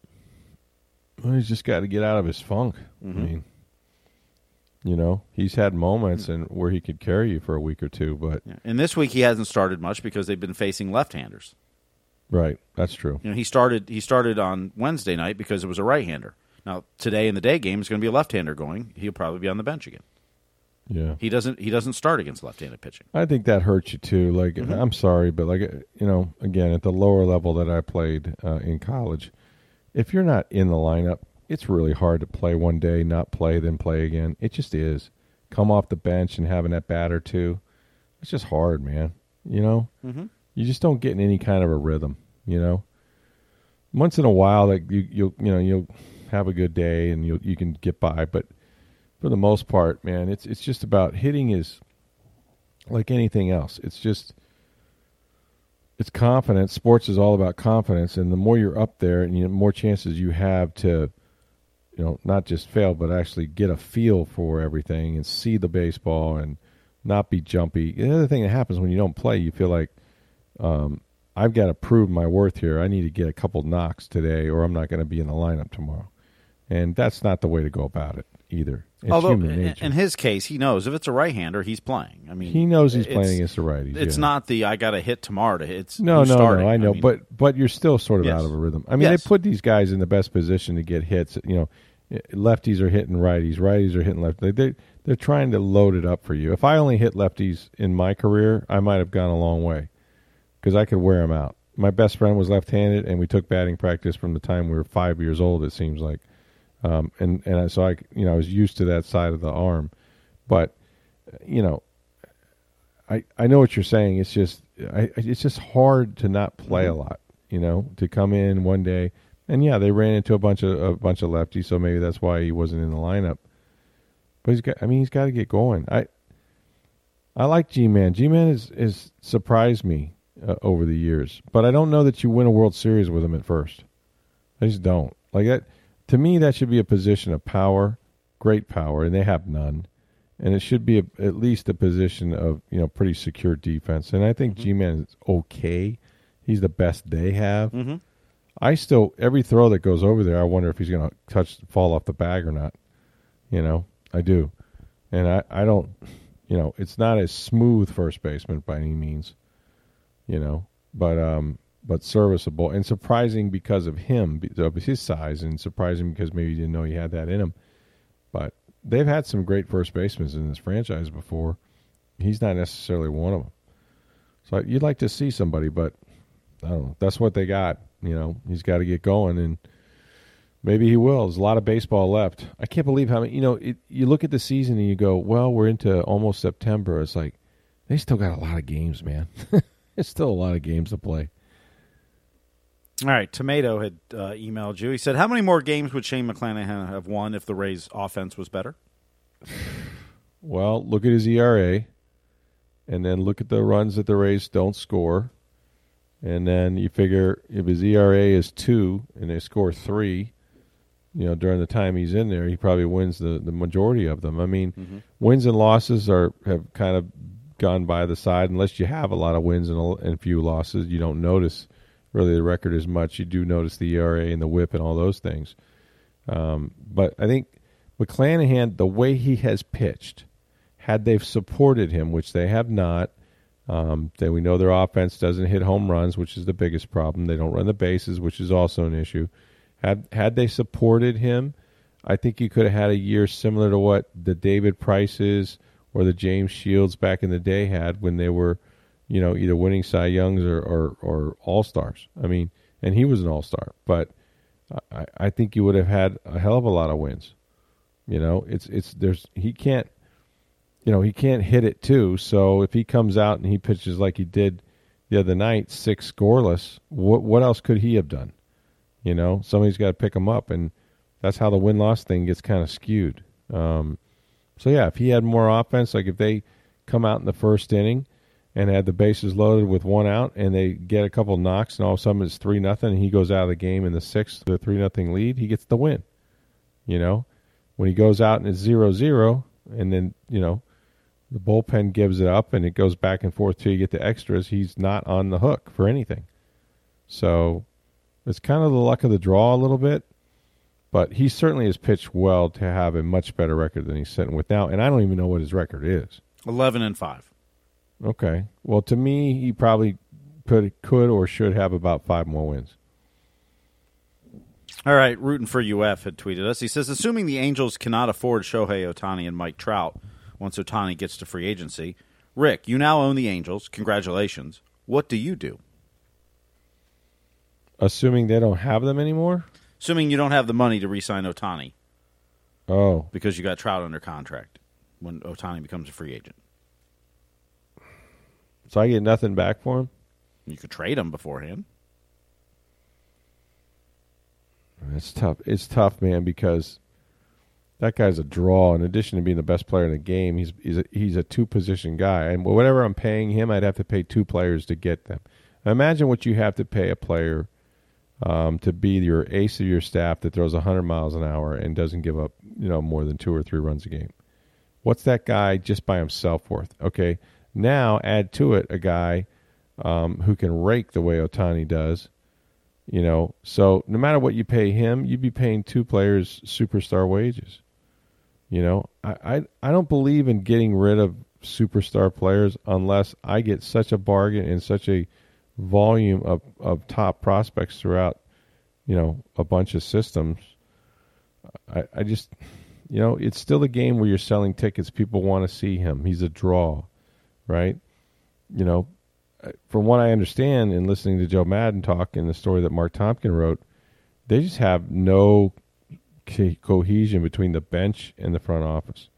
Well, he's just got to get out of his funk. Mm-hmm. I mean, you know, he's had moments and where he could carry you for a week or two, but Yeah. And this week he hasn't started much because they've been facing left-handers. right, that's true. You know, he started he started on Wednesday night because it was a right-hander. Now today in the day game is going to be a left-hander going. He'll probably be on the bench again. Yeah. He doesn't he doesn't start against left-handed pitching. I think that hurts you too. Like, Mm-hmm. I'm sorry, but like, you know, again, at the lower level that I played uh, in college, if you're not in the lineup, it's really hard to play one day, not play, then play again. It just is. Come off the bench and having that bat or two, it's just hard, man. You know, mm-hmm. you just don't get in any kind of a rhythm. You know, once in a while, like you, you'll, you know, you'll have a good day and you you can get by, but for the most part, man, it's it's just about hitting is like anything else. It's just it's confidence. Sports is all about confidence, and the more you're up there, and you know, more chances you have to, you know, not just fail, but actually get a feel for everything and see the baseball and not be jumpy. The other thing that happens when you don't play, you feel like um, I've got to prove my worth here. I need to get a couple knocks today, or I'm not going to be in the lineup tomorrow. And that's not the way to go about it either. It's Although human in, his case, he knows if it's a right-hander, he's playing. I mean, he knows he's playing against the righties. It's yeah. not the I got to hit tomorrow to hit. It's No, no, starting. no. I know, mean, but but you're still sort of Yes. out of a rhythm. I mean, Yes. they put these guys in the best position to get hits. You know, lefties are hitting righties, righties are hitting lefties. They, they they're trying to load it up for you. If I only hit lefties in my career, I might have gone a long way because I could wear them out. My best friend was left-handed, and we took batting practice from the time we were five years old. It seems like, um, and and so I you know I was used to that side of the arm, but you know I I know what you're saying. It's just I, it's just hard to not play a lot. You know, to come in one day and yeah, they ran into a bunch of a bunch of lefties, so maybe that's why he wasn't in the lineup. But he's got. I mean, he's got to get going. I I like Ji-Man. G Man has is surprised me uh, over the years, but I don't know that you win a World Series with him at first. I just don't like that. To me, that should be a position of power, great power, and they have none. And it should be a, at least a position of you know pretty secure defense. And I think Mm-hmm. Ji-Man is okay. He's the best they have. Mm-hmm. I still every throw that goes over there, I wonder if he's going to touch fall off the bag or not. You know, I do, and I I don't. You know, it's not a smooth first baseman by any means. You know, but um, but serviceable and surprising because of him, of his size, and surprising because maybe you didn't know he had that in him. But they've had some great first basemen in this franchise before. He's not necessarily one of them. So you'd like to see somebody, but I don't know. That's what they got. You know, he's got to get going, and maybe he will. There's a lot of baseball left. I can't believe how many. You know, it, you look at the season and you go, "Well, we're into almost September." It's like they still got a lot of games, man. <laughs> There's still a lot of games to play. All right, Tomato had uh, emailed you. He said, "How many more games would Shane McClanahan have won if the Rays' offense was better?" Well, look at his ERA, and then look at the runs that the Rays don't score, and then you figure if his ERA is two and they score three, you know, during the time he's in there, he probably wins the, the majority of them. I mean, wins and losses are have kind of gone by the side unless you have a lot of wins and a, and few losses. You don't notice really the record as much. You do notice the ERA and the WHIP and all those things. Um, but I think McClanahan, the way he has pitched, had they supported him, which they have not, um, then we know their offense doesn't hit home runs, which is the biggest problem. They don't run the bases, which is also an issue. Had had they supported him, I think you could have had a year similar to what the David Prices or the James Shields back in the day had when they were, you know, either winning Cy Youngs or or, or All Stars. I mean, and he was an All Star, but I, I think you would have had a hell of a lot of wins. You know, it's it's there's he can't, you know, he can't hit it too. So if he comes out and he pitches like he did the other night, six scoreless, what what else could he have done? You know, somebody's got to pick him up, and that's how the win loss thing gets kind of skewed. Um, so yeah, if he had more offense, like if they come out in the first inning and had the bases loaded with one out, and they get a couple knocks, and all of a sudden it's three nothing, and he goes out of the game in the sixth a three nothing lead, he gets the win. You know, when he goes out and it's zero zero, and then you know the bullpen gives it up, and it goes back and forth till you get the extras, he's not on the hook for anything. So it's kind of the luck of the draw a little bit. But he certainly has pitched well to have a much better record than he's sitting with now, and I don't even know what his record is. Eleven and five. Okay. Well, to me, he probably could could or should have about five more wins. All right, rooting for UF had tweeted us. He says, assuming the Angels cannot afford Shohei Ohtani and Mike Trout once Ohtani gets to free agency, Rick, you now own the Angels. Congratulations. What do you do? Assuming they don't have them anymore. Assuming you don't have the money to re-sign Ohtani Oh, because you got Trout under contract when Ohtani becomes a free agent. so I get nothing back for him. You could trade him beforehand. It's tough. It's tough, man, because that guy's a draw. In addition to being the best player in the game, he's he's a, he's a two position guy, and whatever I'm paying him, I'd have to pay two players to get them. Imagine what you have to pay a player um, to be your ace of your staff that throws 100 miles an hour and doesn't give up, you know, more than two or three runs a game. What's that guy just by himself worth? Okay, now add to it a guy um, who can rake the way Ohtani does. You know, so no matter what you pay him, you'd be paying two players superstar wages. You know, I, I I don't believe in getting rid of superstar players unless I get such a bargain and such a volume of, of top prospects throughout, you know, a bunch of systems. I, I just you know, it's still a game where you're selling tickets. People want to see him. He's a draw, right? You know, from what I understand in listening to Joe Maddon talk and the story that Marc Topkin wrote, they just have no co- cohesion between the bench and the front office.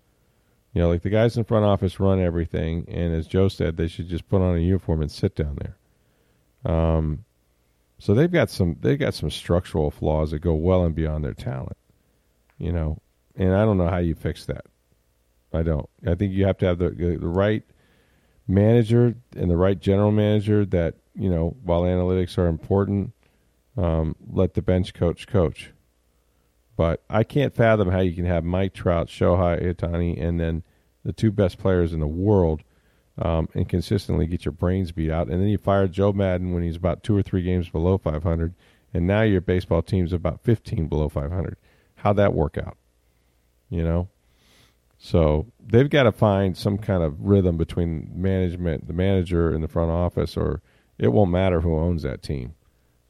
You know, like the guys in front office run everything, and as Joe said, they should just put on a uniform and sit down there. Um, so they've got some they've got some structural flaws that go well and beyond their talent. You know, and I don't know how you fix that. I don't. I think you have to have the the right manager and the right general manager that you know while analytics are important, um, let the bench coach coach. But I can't fathom how you can have Mike Trout, Shohei Ohtani, and then the two best players in the world, um, and consistently get your brains beat out. And then you fire Joe Maddon when he's about two or three games below 500, and now your baseball team's about 15 below 500. How'd that work out? You know. So they've got to find some kind of rhythm between management, the manager, and the front office, or it won't matter who owns that team.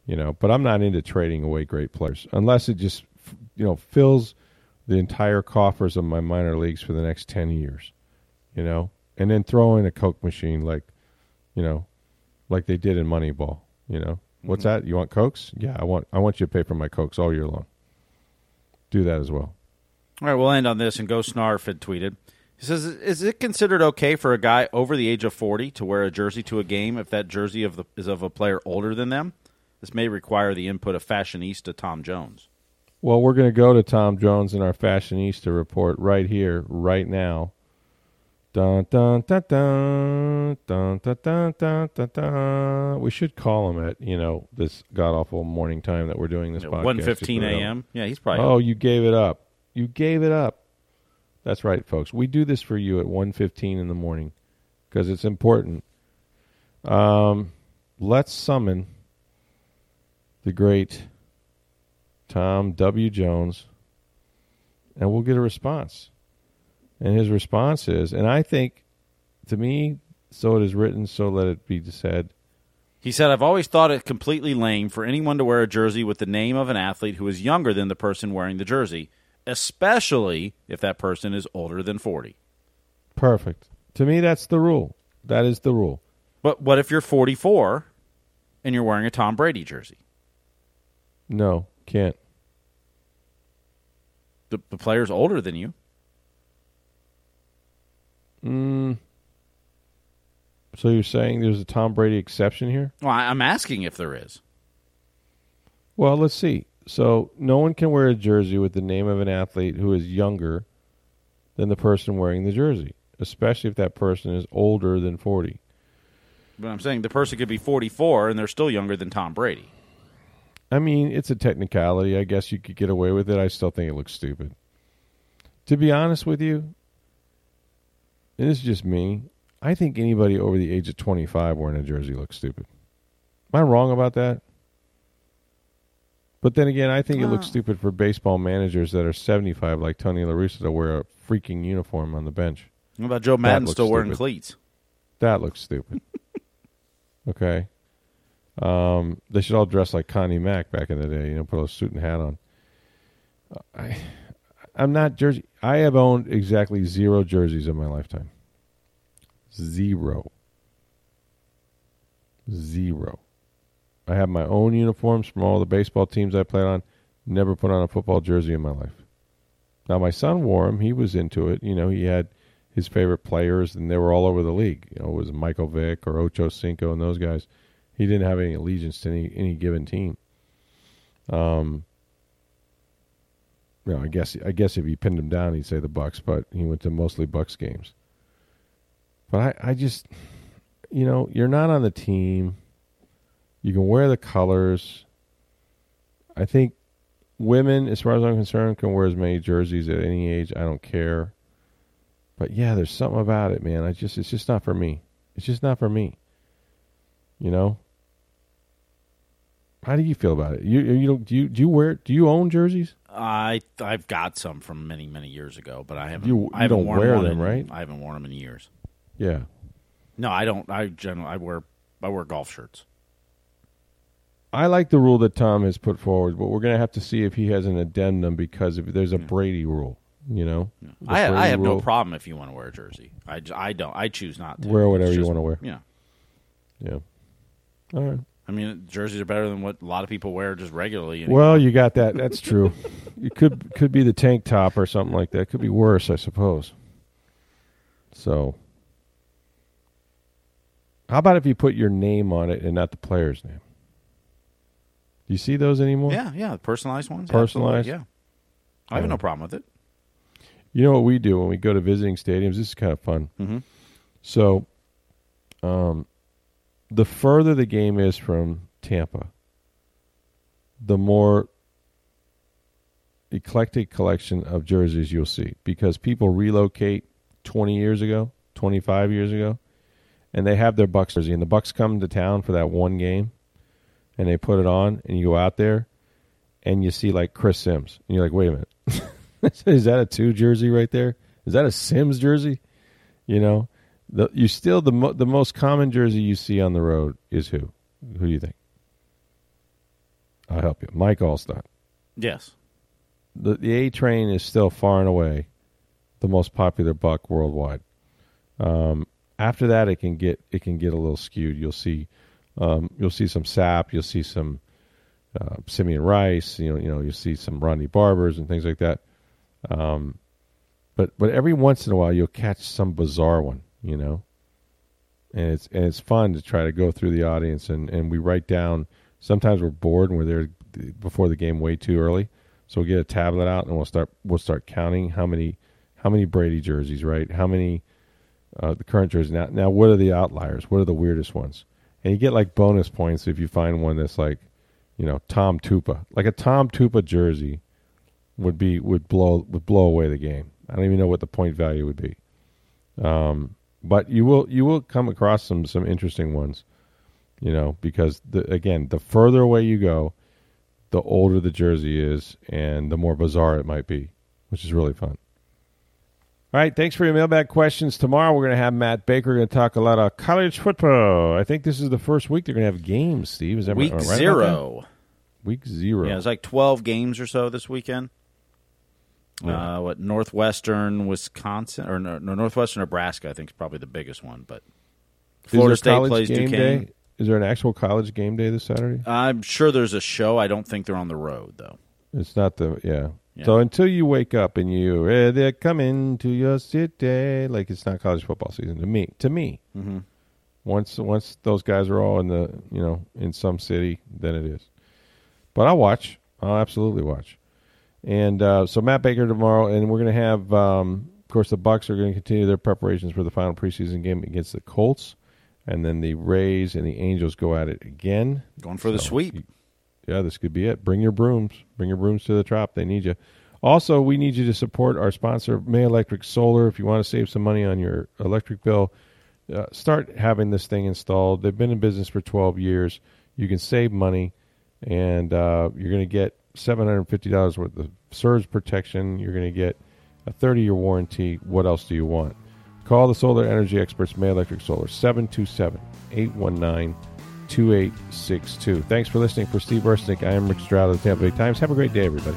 You know, but I'm not into trading away great players unless it just, you know, fills the entire coffers of my minor leagues for the next ten years. You know, and then throw in a Coke machine like, you know, like they did in Moneyball. You know, what's mm-hmm. that? You want Cokes? Yeah, I want. I want you to pay for my Cokes all year long. Do that as well. All right, we'll end on this. And Go Snarf had tweeted. He says, "Is it considered okay for a guy over the age of forty to wear a jersey to a game if that jersey of the, is of a player older than them? This may require the input of fashionista Tom Jones." Well, we're going to go to Tom Jones in our fashionista report right here, right now. Dun dun dun dun dun dun dun dun dun. dun. We should call him at you know this god awful morning time that we're doing this podcast. One fifteen Just a.m. Yeah, he's probably. Oh, you gave it up. You gave it up. That's right, folks. We do this for you at 1.15 in the morning because it's important. Um, let's summon the great Tom W. Jones, and we'll get a response. And his response is, and I think, to me, so it is written, so let it be said. He said, I've always thought it completely lame for anyone to wear a jersey with the name of an athlete who is younger than the person wearing the jersey, especially if that person is older than 40. Perfect. To me, that's the rule. That is the rule. But what if you're 44 and you're wearing a Tom Brady jersey? No, can't. The, the player's older than you. Mm. So you're saying there's a Tom Brady exception here? Well, I- I'm asking if there is. Well, let's see. So no one can wear a jersey with the name of an athlete who is younger than the person wearing the jersey, especially if that person is older than 40. But I'm saying the person could be 44 and they're still younger than Tom Brady. I mean, it's a technicality. I guess you could get away with it. I still think it looks stupid. To be honest with you, and this is just me, I think anybody over the age of 25 wearing a jersey looks stupid. Am I wrong about that? But then again, I think it looks oh. stupid for baseball managers that are 75, like Tony La Russa, to wear a freaking uniform on the bench. What about Joe Maddon looks still wearing cleats? That looks stupid. <laughs> okay. Um, they should all dress like Connie Mack back in the day. You know, put a suit and hat on. I, I'm not jersey. I have owned exactly zero jerseys in my lifetime. Zero. Zero. I have my own uniforms from all the baseball teams I played on. Never put on a football jersey in my life. Now my son wore them. He was into it. You know, he had his favorite players, and they were all over the league. You know, it was Michael Vick or Ocho Cinco and those guys. He didn't have any allegiance to any any given team. Um. You know, I guess I guess if you pinned him down, he'd say the Bucs, but he went to mostly Bucs games. But I, I just, you know, you're not on the team. You can wear the colors. I think women, as far as I'm concerned, can wear as many jerseys at any age. I don't care. But yeah, there's something about it, man. I just it's just not for me. It's just not for me. You know. How do you feel about it? You you don't do you do you wear do you own jerseys? I I've got some from many many years ago, but I haven't. You- you I haven't don't worn wear them, in- right? I haven't worn them in years. Yeah. No, I don't. I generally I wear I wear golf shirts. I like the rule that Tom has put forward, but we're going to have to see if he has an addendum because if there's a Brady rule, you know. The I, I have no problem if you want to wear a jersey. I, I don't. I choose not to. Wear whatever It's you wanna wear. Yeah. Yeah. All right. I mean, jerseys are better than what a lot of people wear just regularly. anymore. Well, you got that. That's true. <laughs> it could could be the tank top or something like that. Could be worse, I suppose. So, how about if you put your name on it and not the player's name? Do you see those anymore? yeah, yeah, the personalized ones. Personalized? Absolutely, Yeah, I have no problem with it. You know what we do when we go to visiting stadiums? This is kind of fun. Mm-hmm. So, um, the further the game is from Tampa, the more eclectic collection of jerseys you'll see. Because people relocate 20 years ago, 25 years ago, and they have their Bucs jersey, and the Bucs come to town for that one game, and they put it on, and you go out there, and you see like Chris Simms, and you're like, wait a minute, <laughs> is that a two jersey right there? Is that a Simms jersey? You know, the you still the mo- the most common jersey you see on the road is who? Who do you think? I'll help you, Mike Alstott. Yes. The the A train is still far and away the most popular Buc worldwide. Um, after that, it can get it can get a little skewed. You'll see um, you'll see some Sapp. You'll see some uh, Simeon Rice. You know you know you'll see some Ronde Barbers and things like that. Um, but but every once in a while you'll catch some bizarre one. You know, and it's and it's fun to try to go through the audience and and we write down. Sometimes we're bored and we're there before the game way too early, so we'll get a tablet out and we'll start we'll start counting how many how many Brady jerseys, right? How many uh, the current jerseys? Now, now what are the outliers? What are the weirdest ones? And you get like bonus points if you find one that's like, you know, Tom Tupa. Like a Tom Tupa jersey would be would blow would blow away the game. I don't even know what the point value would be. Um, but you will you will come across some some interesting ones, you know, because the, again, the further away you go, the older the jersey is, and the more bizarre it might be, which is really fun. All right, thanks for your mailbag questions. Tomorrow we're going to have Matt Baker. We're going to talk a lot of college football. I think this is the first week they're going to have games. Steve, is that Week right? zero. Week zero. Yeah, it's like 12 games or so this weekend. Yeah. Uh, what Northwestern, Wisconsin, or no, no, Northwestern, Nebraska? I think is probably the biggest one. But Florida State plays Duquesne. day? Is there an actual college game day this Saturday? I'm sure there's a show. I don't think they're on the road though. It's not the yeah. Yeah. So until you wake up and you eh, they're coming to your city, like it's not college football season to me. To me, mm-hmm. once once those guys are all in the you know in some city, then it is. But I'll watch. I'll absolutely watch. And uh, so Matt Baker tomorrow, and we're going to have, um, of course, the Bucs are going to continue their preparations for the final preseason game against the Colts, and then the Rays and the Angels go at it again. Going for the So, sweep. yeah, this could be it. Bring your brooms. Bring your brooms to the trop. They need you. Also, we need you to support our sponsor, May Electric Solar. If you want to save some money on your electric bill, uh, start having this thing installed. They've been in business for 12 years. You can save money, and uh, you're going to get $750 worth of surge protection. You're going to get a 30 year warranty. What else do you want? Call the solar energy experts, May Electric Solar, 727 819 2862. Thanks for listening. For Steve Ersnick, I am Rick Stroud of the Tampa Bay Times. Have a great day, everybody.